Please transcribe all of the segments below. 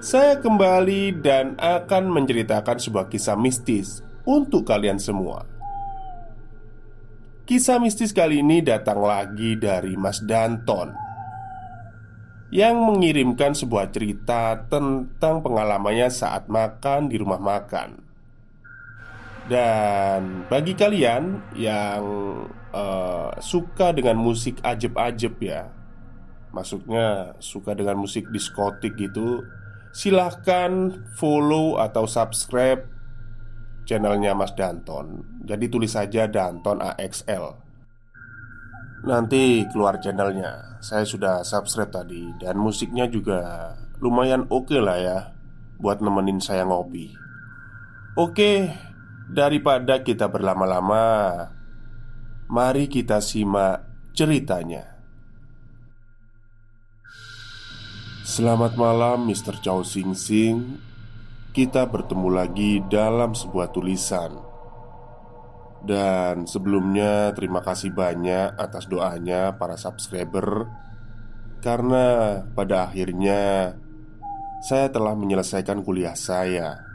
saya kembali dan akan menceritakan sebuah kisah mistis untuk kalian semua. Kisah mistis kali ini datang lagi dari Mas Danton yang mengirimkan sebuah cerita tentang pengalamannya saat makan di rumah makan. Dan bagi kalian yang uh, suka dengan musik ajeb-ajeb ya, maksudnya suka dengan musik diskotik gitu, silahkan follow atau subscribe channelnya Mas Danton. Jadi tulis saja Danton AXL Nanti keluar channelnya. Saya sudah subscribe tadi Dan musiknya juga lumayan oke okay lah ya Buat nemenin saya ngopi. Oke Daripada kita berlama-lama Mari kita simak ceritanya Selamat malam Mr. Chow Sing Sing. Kita bertemu lagi dalam sebuah tulisan. Dan sebelumnya terima kasih banyak atas doanya para subscriber. Karena pada akhirnya Saya telah menyelesaikan kuliah saya.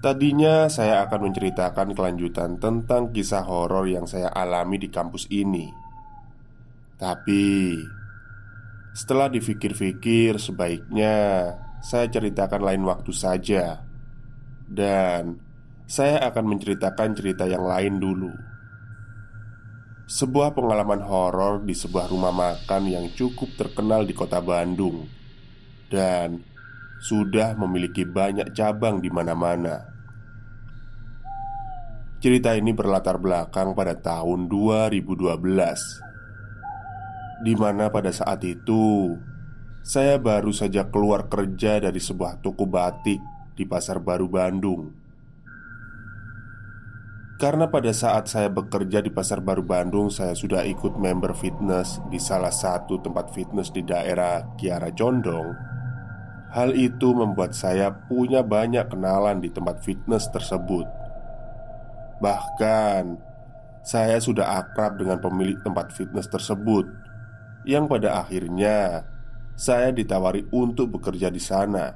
Tadinya saya akan menceritakan kelanjutan tentang kisah horor yang saya alami di kampus ini. Tapi setelah dipikir-pikir, sebaiknya saya ceritakan lain waktu saja, dan saya akan menceritakan cerita yang lain dulu. Sebuah pengalaman horor di sebuah rumah makan yang cukup terkenal di kota Bandung, dan sudah memiliki banyak cabang di mana-mana. Cerita ini berlatar belakang pada tahun 2012 di mana pada saat itu saya baru saja keluar kerja dari sebuah toko batik di Pasar Baru Bandung. Karena pada saat saya bekerja di Pasar Baru Bandung, saya sudah ikut member fitness di salah satu tempat fitness di daerah Kiara Condong. Hal itu membuat saya punya banyak kenalan di tempat fitness tersebut. Bahkan, saya sudah akrab dengan pemilik tempat fitness tersebut yang pada akhirnya saya ditawari untuk bekerja di sana.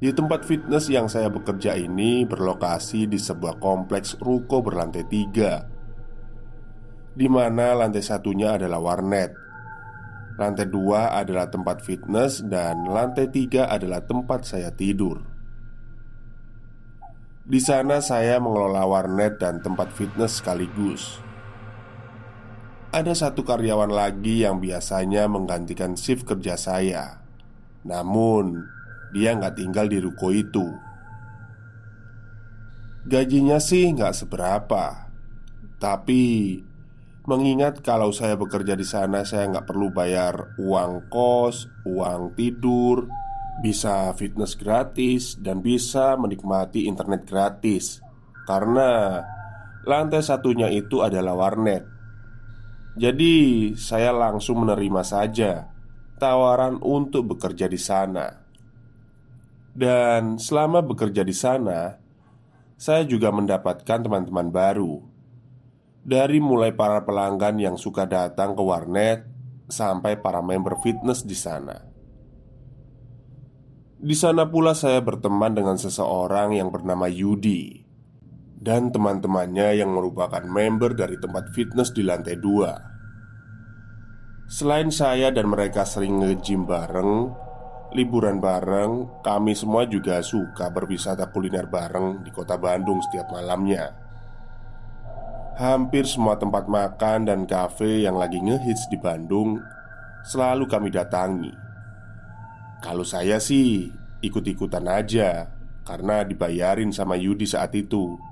Di tempat fitness yang saya bekerja ini berlokasi di sebuah kompleks ruko berlantai tiga di mana lantai satunya adalah warnet Lantai dua adalah tempat fitness dan lantai tiga adalah tempat saya tidur Di sana saya mengelola warnet dan tempat fitness sekaligus ada satu karyawan lagi yang biasanya menggantikan shift kerja saya. Namun, dia nggak tinggal di ruko itu. Gajinya sih nggak seberapa, tapi mengingat kalau saya bekerja di sana, saya nggak perlu bayar uang kos, uang tidur, bisa fitness gratis, dan bisa menikmati internet gratis karena lantai satunya itu adalah warnet. Jadi, saya langsung menerima saja tawaran untuk bekerja di sana. Dan selama bekerja di sana, saya juga mendapatkan teman-teman baru. Dari mulai para pelanggan yang suka datang ke warnet sampai para member fitness di sana. Di sana pula saya berteman dengan seseorang yang bernama Yudi dan teman-temannya yang merupakan member dari tempat fitness di lantai dua. Selain saya dan mereka sering nge-gym bareng, liburan bareng, kami semua juga suka berwisata kuliner bareng di kota Bandung setiap malamnya. Hampir semua tempat makan dan kafe yang lagi ngehits di Bandung selalu kami datangi. Kalau saya sih ikut-ikutan aja karena dibayarin sama Yudi saat itu.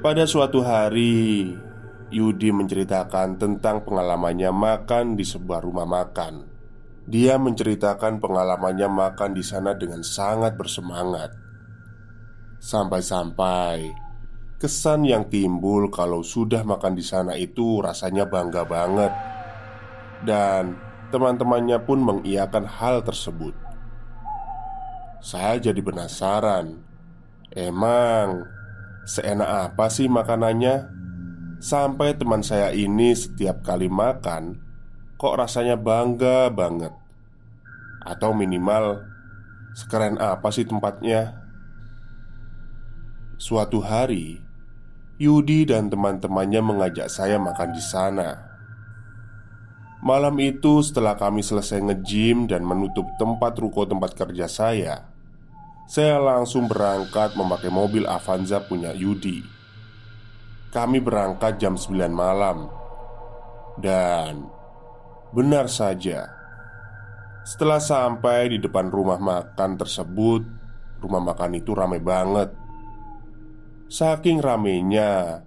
Pada suatu hari, Yudi menceritakan tentang pengalamannya makan di sebuah rumah makan. Dia menceritakan pengalamannya makan di sana dengan sangat bersemangat. Sampai-sampai Kesan yang timbul kalau sudah makan di sana itu rasanya bangga banget Dan teman-temannya pun mengiyakan hal tersebut Saya jadi penasaran Emang seenak apa sih makanannya? Sampai teman saya ini setiap kali makan Kok rasanya bangga banget Atau minimal Sekeren apa sih tempatnya? Suatu hari Yudi dan teman-temannya mengajak saya makan di sana. Malam itu, setelah kami selesai nge-gym dan menutup tempat ruko tempat kerja saya, saya langsung berangkat memakai mobil Avanza punya Yudi. Kami berangkat jam 9 malam, dan benar saja, setelah sampai di depan rumah makan tersebut, rumah makan itu ramai banget. Saking ramenya,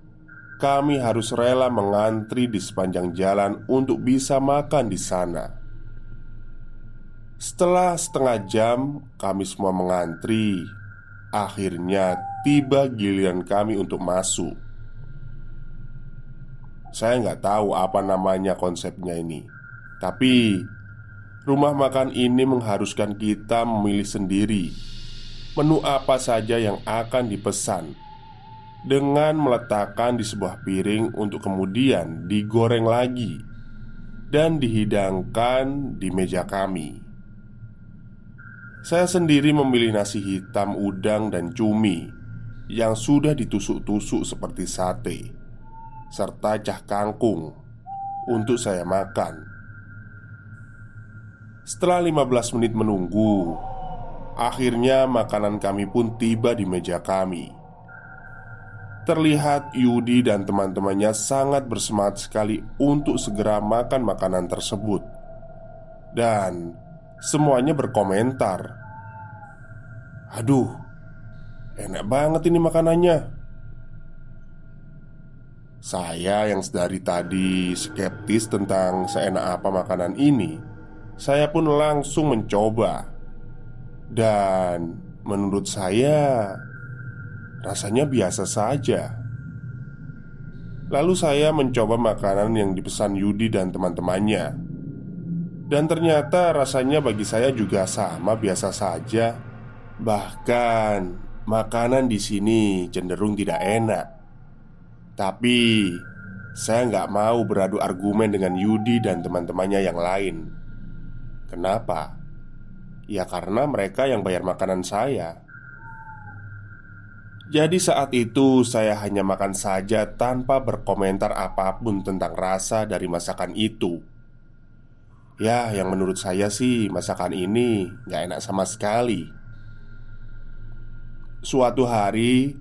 kami harus rela mengantri di sepanjang jalan untuk bisa makan di sana. Setelah setengah jam, kami semua mengantri. Akhirnya tiba giliran kami untuk masuk. Saya nggak tahu apa namanya konsepnya ini, tapi rumah makan ini mengharuskan kita memilih sendiri menu apa saja yang akan dipesan dengan meletakkan di sebuah piring untuk kemudian digoreng lagi dan dihidangkan di meja kami. Saya sendiri memilih nasi hitam, udang, dan cumi yang sudah ditusuk-tusuk seperti sate, serta cah kangkung untuk saya makan. Setelah 15 menit menunggu, akhirnya makanan kami pun tiba di meja kami. Terlihat Yudi dan teman-temannya sangat bersemangat sekali untuk segera makan makanan tersebut Dan semuanya berkomentar Aduh, enak banget ini makanannya Saya yang dari tadi skeptis tentang seenak apa makanan ini Saya pun langsung mencoba Dan menurut saya Rasanya biasa saja. Lalu saya mencoba makanan yang dipesan Yudi dan teman-temannya. Dan ternyata rasanya bagi saya juga sama biasa saja. Bahkan makanan di sini cenderung tidak enak. Tapi saya nggak mau beradu argumen dengan Yudi dan teman-temannya yang lain. Kenapa? Ya karena mereka yang bayar makanan saya. Jadi saat itu saya hanya makan saja tanpa berkomentar apa pun tentang rasa dari masakan itu Ya yang menurut saya sih masakan ini gak enak sama sekali Suatu hari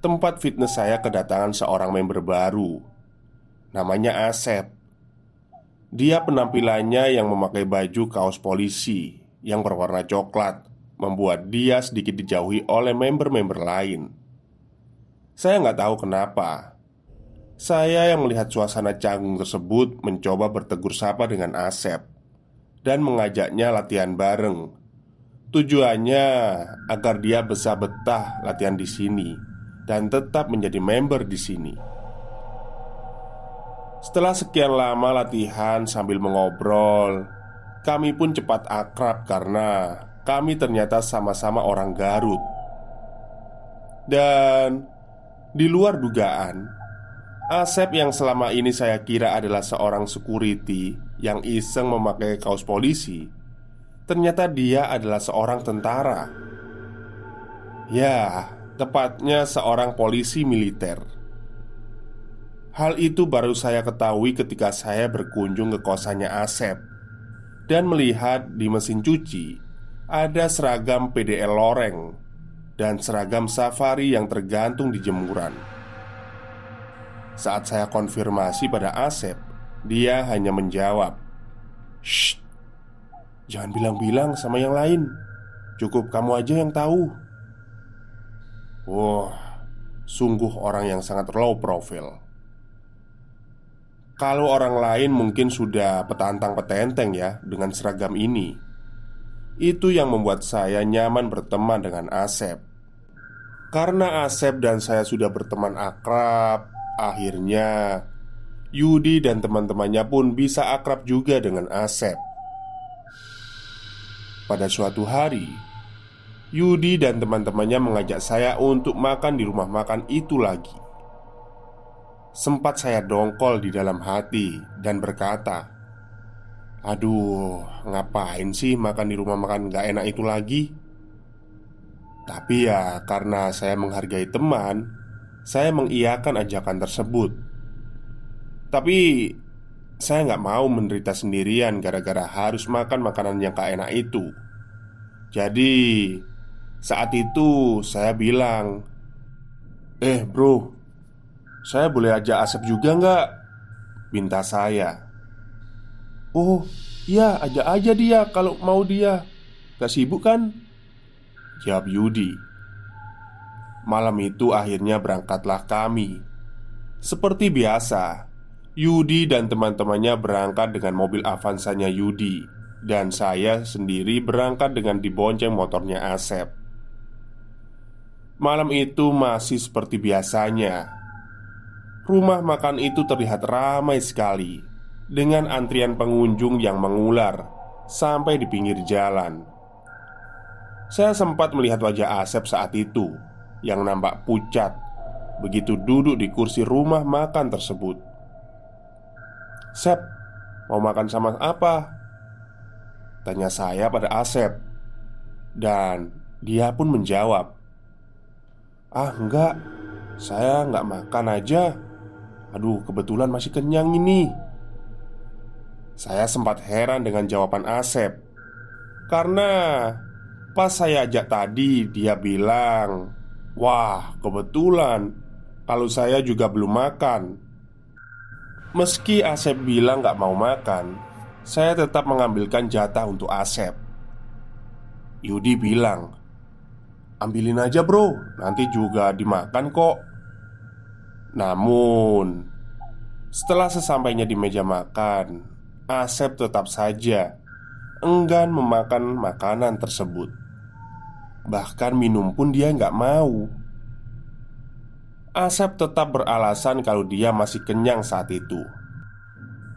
Tempat fitness saya kedatangan seorang member baru Namanya Asep Dia penampilannya yang memakai baju kaos polisi Yang berwarna coklat membuat dia sedikit dijauhi oleh member-member lain. Saya nggak tahu kenapa. Saya yang melihat suasana canggung tersebut mencoba bertegur sapa dengan Asep dan mengajaknya latihan bareng. Tujuannya agar dia bisa betah latihan di sini dan tetap menjadi member di sini. Setelah sekian lama latihan sambil mengobrol, kami pun cepat akrab karena kami ternyata sama-sama orang Garut. Dan di luar dugaan, Asep yang selama ini saya kira adalah seorang security yang iseng memakai kaos polisi, ternyata dia adalah seorang tentara. Ya, tepatnya seorang polisi militer. Hal itu baru saya ketahui ketika saya berkunjung ke kosannya Asep dan melihat di mesin cuci ada seragam PDL loreng dan seragam safari yang tergantung di jemuran. Saat saya konfirmasi pada Asep, dia hanya menjawab, "Shh, jangan bilang-bilang sama yang lain. Cukup kamu aja yang tahu." Wah, sungguh orang yang sangat low profile. Kalau orang lain mungkin sudah petantang petenteng ya dengan seragam ini. Itu yang membuat saya nyaman berteman dengan Asep. Karena Asep dan saya sudah berteman akrab, Akhirnya, Yudi dan teman-temannya pun bisa akrab juga dengan Asep. Pada suatu hari, Yudi dan teman-temannya mengajak saya untuk makan di rumah makan itu lagi. Sempat saya dongkol di dalam hati dan berkata, "Aduh, ngapain sih makan di rumah makan gak enak itu lagi?" Tapi ya, karena saya menghargai teman, saya mengiyakan ajakan tersebut. Tapi Saya nggak mau menderita sendirian Gara-gara harus makan makanan yang gak enak itu. Jadi Saat itu saya bilang Eh bro Saya boleh ajak Asep juga nggak? Minta saya. Oh iya ajak aja dia kalau mau dia. Gak sibuk kan? Jawab Yudi Malam itu akhirnya berangkatlah kami. Seperti biasa Yudi dan teman-temannya berangkat dengan mobil Avanzanya Yudi Dan saya sendiri berangkat dengan dibonceng motornya Asep. Malam itu masih seperti biasanya. Rumah makan itu terlihat ramai sekali Dengan antrian pengunjung yang mengular Sampai di pinggir jalan. Saya sempat melihat wajah Asep saat itu yang nampak pucat begitu duduk di kursi rumah makan tersebut. "Sep, mau makan sama apa?" tanya saya pada Asep. Dan dia pun menjawab, "Ah, enggak. Saya enggak makan aja. Aduh, kebetulan masih kenyang ini." Saya sempat heran dengan jawaban Asep Karena pas saya ajak tadi dia bilang Wah, kebetulan kalau saya juga belum makan. Meski Asep bilang gak mau makan, saya tetap mengambilkan jatah untuk Asep. Yudi bilang, "Ambilin aja, bro, nanti juga dimakan kok." Namun, setelah sesampainya di meja makan, Asep tetap saja enggan memakan makanan tersebut. Bahkan minum pun dia nggak mau. Asep tetap beralasan kalau dia masih kenyang saat itu.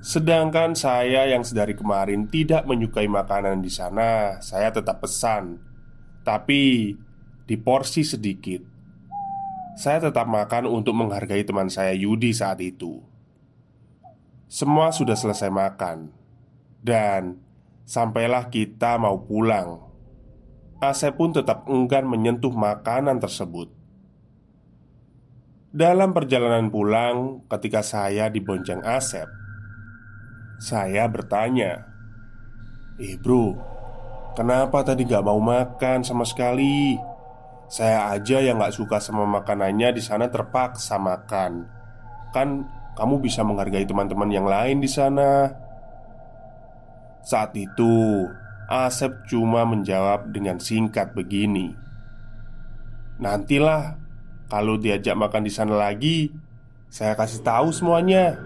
Sedangkan saya yang sedari kemarin tidak menyukai makanan di sana Saya tetap pesan. Tapi di porsi sedikit. Saya tetap makan untuk menghargai teman saya Yudi saat itu. Semua sudah selesai makan. Dan Sampailah kita mau pulang Asep pun tetap enggan menyentuh makanan tersebut. Dalam perjalanan pulang, ketika saya dibonceng Asep, saya bertanya, "Eh bro, kenapa tadi gak mau makan sama sekali? Saya aja yang gak suka sama makanannya di sana terpaksa makan. Kan kamu bisa menghargai teman-teman yang lain di sana." Saat itu, Asep cuma menjawab dengan singkat begini. Nantilah Kalau diajak makan di sana lagi Saya kasih tahu semuanya.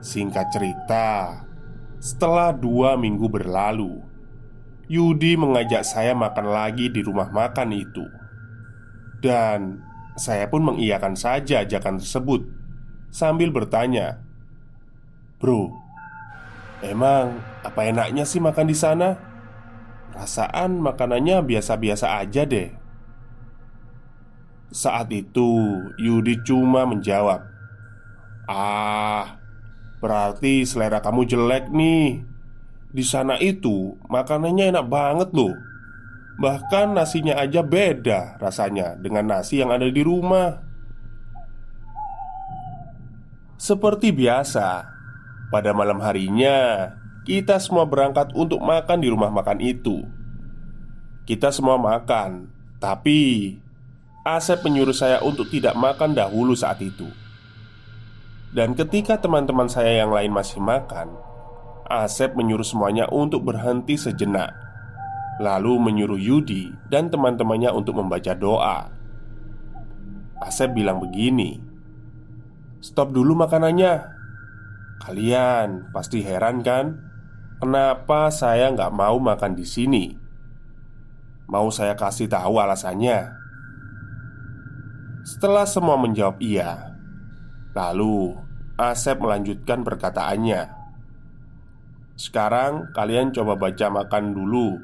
Singkat cerita Setelah dua minggu berlalu Yudi mengajak saya makan lagi di rumah makan itu. Dan saya pun mengiyakan saja ajakan tersebut Sambil bertanya Bro, emang apa enaknya sih makan di sana? Rasaan makanannya biasa-biasa aja deh Saat itu Yudi cuma menjawab Ah, berarti selera kamu jelek nih Di sana itu makanannya enak banget loh Bahkan nasinya aja beda rasanya dengan nasi yang ada di rumah. Seperti biasa, pada malam harinya kita semua berangkat untuk makan di rumah makan itu. Kita semua makan, tapi Asep menyuruh saya untuk tidak makan dahulu saat itu. Dan ketika teman-teman saya yang lain masih makan, Asep menyuruh semuanya untuk berhenti sejenak Lalu menyuruh Yudi dan teman-temannya untuk membaca doa Asep bilang begini Stop dulu makanannya Kalian. Pasti heran kan? Kenapa saya nggak mau makan di sini? Mau saya kasih tahu alasannya? Setelah semua menjawab iya Lalu Asep melanjutkan perkataannya. Sekarang kalian coba baca makan dulu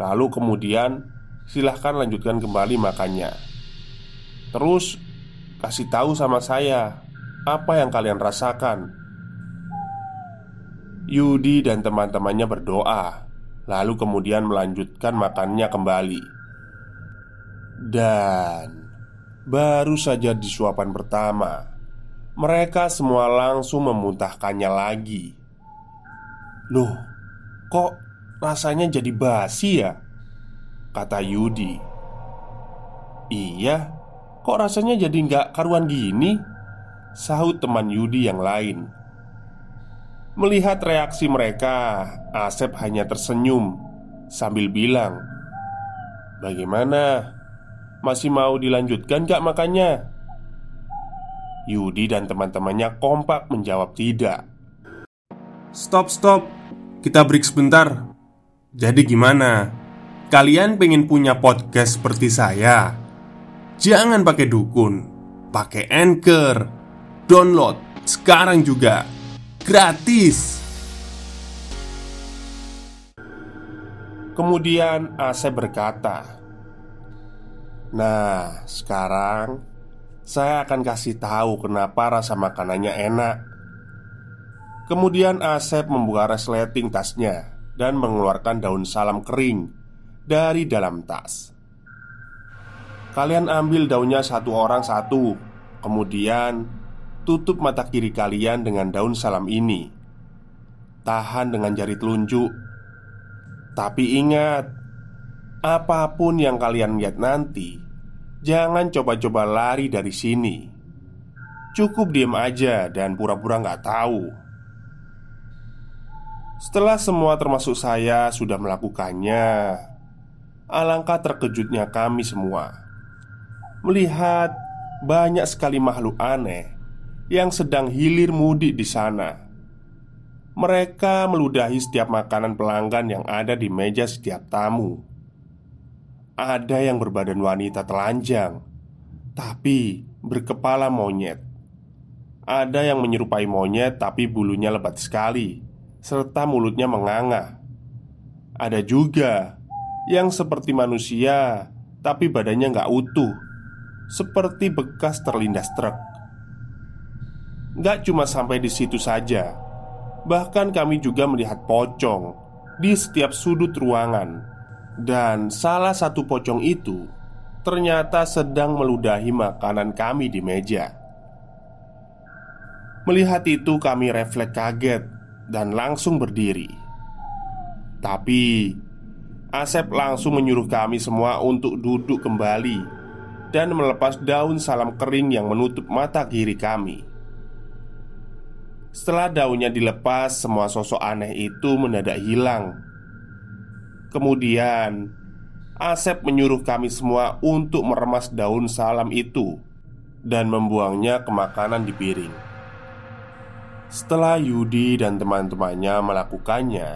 Lalu kemudian silahkan lanjutkan kembali makannya. Terus kasih tahu sama saya Apa yang kalian rasakan Yudi dan teman-temannya berdoa Lalu kemudian melanjutkan makannya kembali. Dan Baru saja di suapan pertama Mereka semua langsung memuntahkannya lagi. Loh, kok Rasanya jadi basi ya? Kata Yudi. Iya Kok rasanya jadi nggak karuan gini? Sahut teman Yudi yang lain Melihat reaksi mereka Asep hanya tersenyum Sambil bilang Bagaimana? Masih mau dilanjutkan gak makannya? Yudi dan teman-temannya kompak menjawab tidak Stop, stop Kita break sebentar jadi gimana? Kalian pengen punya podcast seperti saya? Jangan pakai dukun Pakai Anchor Download sekarang juga Gratis. Kemudian Asep berkata Nah sekarang Saya akan kasih tahu kenapa rasa makanannya enak. Kemudian Asep membuka resleting tasnya dan mengeluarkan daun salam kering dari dalam tas. Kalian ambil daunnya satu orang satu, kemudian tutup mata kiri kalian dengan daun salam ini. Tahan dengan jari telunjuk, tapi ingat, apa pun yang kalian lihat nanti, jangan coba-coba lari dari sini. Cukup diem aja dan pura-pura nggak tahu. Setelah semua termasuk saya sudah melakukannya Alangkah terkejutnya kami semua Melihat banyak sekali makhluk aneh Yang sedang hilir mudik di sana Mereka meludahi setiap makanan pelanggan yang ada di meja setiap tamu Ada yang berbadan wanita telanjang Tapi berkepala monyet Ada yang menyerupai monyet tapi bulunya lebat sekali serta mulutnya menganga. Ada juga yang seperti manusia, tapi badannya nggak utuh, seperti bekas terlindas truk. Nggak cuma sampai di situ saja, bahkan kami juga melihat pocong di setiap sudut ruangan, dan salah satu pocong itu ternyata sedang meludahi makanan kami di meja. Melihat itu, kami refleks kaget dan langsung berdiri. Tapi Asep langsung menyuruh kami semua untuk duduk kembali dan melepas daun salam kering yang menutup mata kiri kami. Setelah daunnya dilepas, semua sosok aneh itu mendadak hilang. Kemudian, Asep menyuruh kami semua untuk meremas daun salam itu dan membuangnya ke makanan di piring. Setelah Yudi dan teman-temannya melakukannya,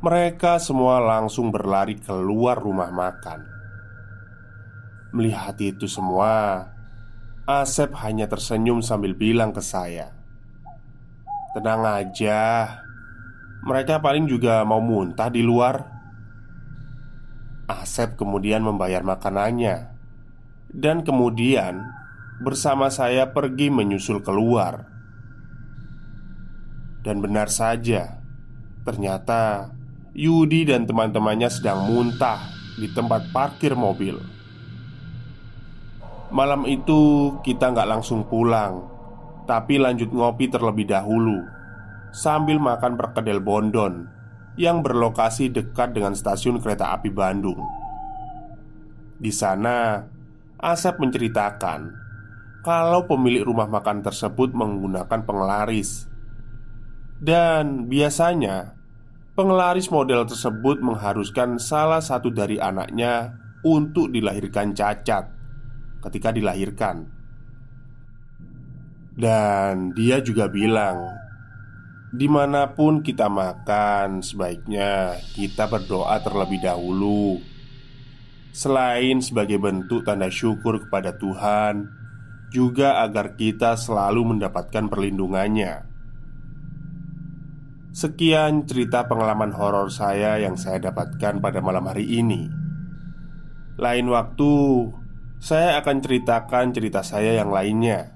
mereka semua langsung berlari keluar rumah makan. Melihat itu semua, Asep hanya tersenyum sambil bilang ke saya, "Tenang aja, mereka paling juga mau muntah di luar." Asep kemudian membayar makanannya, dan kemudian bersama saya pergi menyusul keluar. Dan benar saja, ternyata Yudi dan teman-temannya sedang muntah di tempat parkir mobil. Malam itu kita nggak langsung pulang Tapi lanjut ngopi terlebih dahulu Sambil makan perkedel Bondon Yang berlokasi dekat dengan stasiun kereta api Bandung Di sana Asep menceritakan Kalau pemilik rumah makan tersebut menggunakan penglaris Dan biasanya Penglaris model tersebut mengharuskan salah satu dari anaknya untuk dilahirkan cacat ketika dilahirkan. Dan dia juga bilang, di mana pun kita makan, sebaiknya kita berdoa terlebih dahulu. Selain sebagai bentuk tanda syukur kepada Tuhan, juga agar kita selalu mendapatkan perlindungannya. Sekian cerita pengalaman horor saya yang saya dapatkan pada malam hari ini. Lain waktu, saya akan ceritakan cerita saya yang lainnya.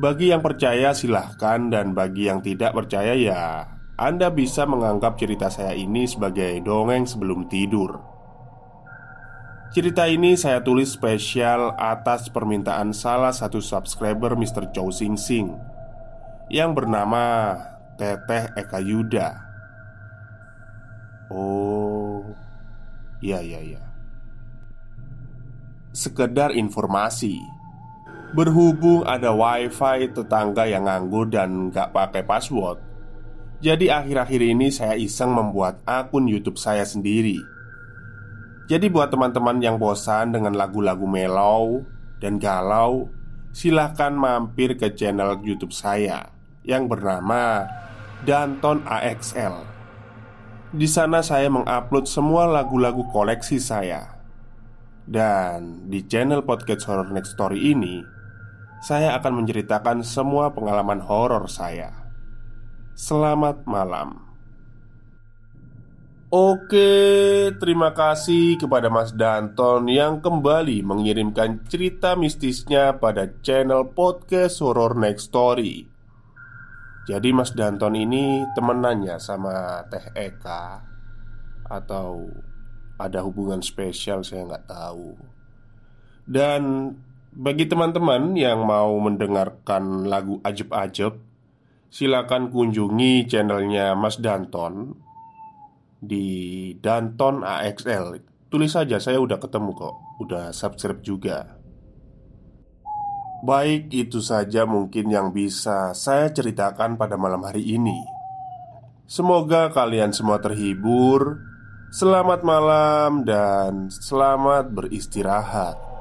Bagi yang percaya, silahkan, dan bagi yang tidak percaya, ya Anda bisa menganggap cerita saya ini sebagai dongeng sebelum tidur. Cerita ini saya tulis spesial atas permintaan salah satu subscriber Mr. Chow Sing Sing yang bernama Teteh Eka Yuda. Oh, iya, iya, iya sekedar informasi Berhubung ada wifi tetangga yang nganggur dan gak pakai password. Jadi akhir-akhir ini saya iseng membuat akun Youtube saya sendiri. Jadi buat teman-teman yang bosan dengan lagu-lagu melow dan galau Silahkan mampir ke channel Youtube saya Yang bernama Danton AXL di sana saya mengupload semua lagu-lagu koleksi saya. Dan di channel podcast Horror Next Story ini Saya akan menceritakan semua pengalaman horor saya. Selamat malam. Oke, terima kasih kepada Mas Danton yang kembali mengirimkan cerita mistisnya pada channel podcast Horror Next Story. Jadi Mas Danton ini temenannya sama Teh Eka? Atau ada hubungan spesial saya nggak tahu. Dan bagi teman-teman yang mau mendengarkan lagu ajeb-ajeb Silakan kunjungi channelnya Mas Danton Di Danton AXL Tulis saja saya udah ketemu kok Udah subscribe juga Baik, itu saja mungkin yang bisa saya ceritakan pada malam hari ini. Semoga kalian semua terhibur Selamat malam dan selamat beristirahat.